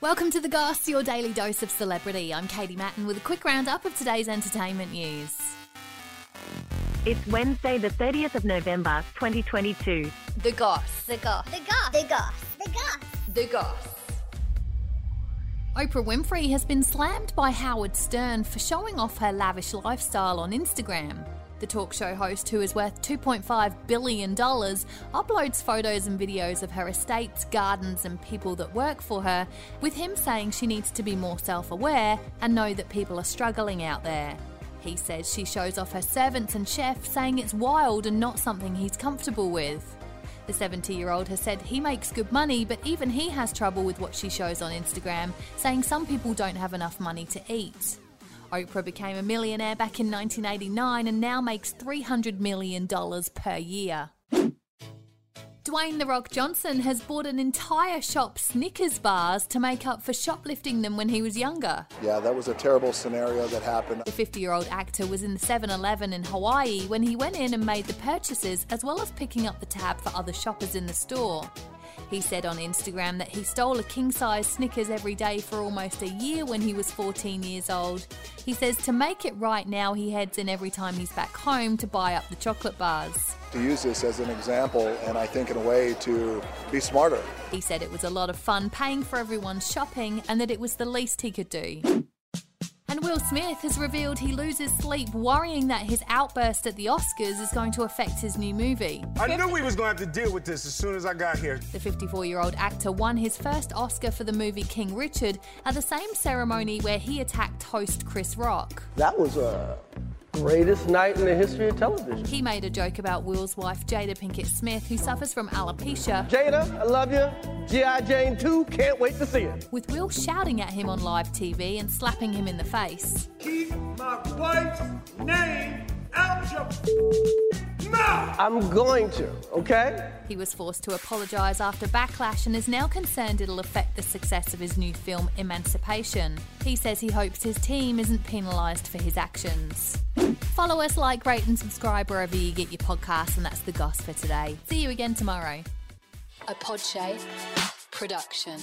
Welcome to The Goss, your daily dose of celebrity. I'm Katie Mattin with a quick roundup of today's entertainment news. It's Wednesday, the 30th of November, 2022. The Goss. The goss. The goss. The goss. The goss. The Goss. Oprah Winfrey has been slammed by Howard Stern for showing off her lavish lifestyle on Instagram. The talk show host, who is worth $2.5 billion, uploads photos and videos of her estates, gardens, and people that work for her, with him saying she needs to be more self aware and know that people are struggling out there. He says she shows off her servants and chef, saying it's wild and not something he's comfortable with. The 70 year old has said he makes good money, but even he has trouble with what she shows on Instagram, saying some people don't have enough money to eat. Oprah became a millionaire back in 1989 and now makes $300 million per year. Dwayne The Rock Johnson has bought an entire shop Snickers bars to make up for shoplifting them when he was younger. Yeah, that was a terrible scenario that happened. The 50 year old actor was in the 7 Eleven in Hawaii when he went in and made the purchases, as well as picking up the tab for other shoppers in the store. He said on Instagram that he stole a king size Snickers every day for almost a year when he was 14 years old. He says to make it right now, he heads in every time he's back home to buy up the chocolate bars. To use this as an example, and I think in a way to be smarter. He said it was a lot of fun paying for everyone's shopping and that it was the least he could do. And Will Smith has revealed he loses sleep worrying that his outburst at the Oscars is going to affect his new movie. I knew we was gonna have to deal with this as soon as I got here. The 54 year old actor won his first Oscar for the movie King Richard at the same ceremony where he attacked host Chris Rock. That was a greatest night in the history of television. He made a joke about Will's wife Jada Pinkett Smith, who suffers from alopecia, Jada, I love you. G.I. Jane 2, can't wait to see it. with Will shouting at him on live TV and slapping him in the face. Keep my wife's name out your mouth. I'm going to, okay? He was forced to apologise after backlash and is now concerned it'll affect the success of his new film Emancipation. He says he hopes his team isn't penalised for his actions. Follow us, like, rate, and subscribe wherever you get your podcasts, and that's the goss for today. See you again tomorrow. A Podshape production.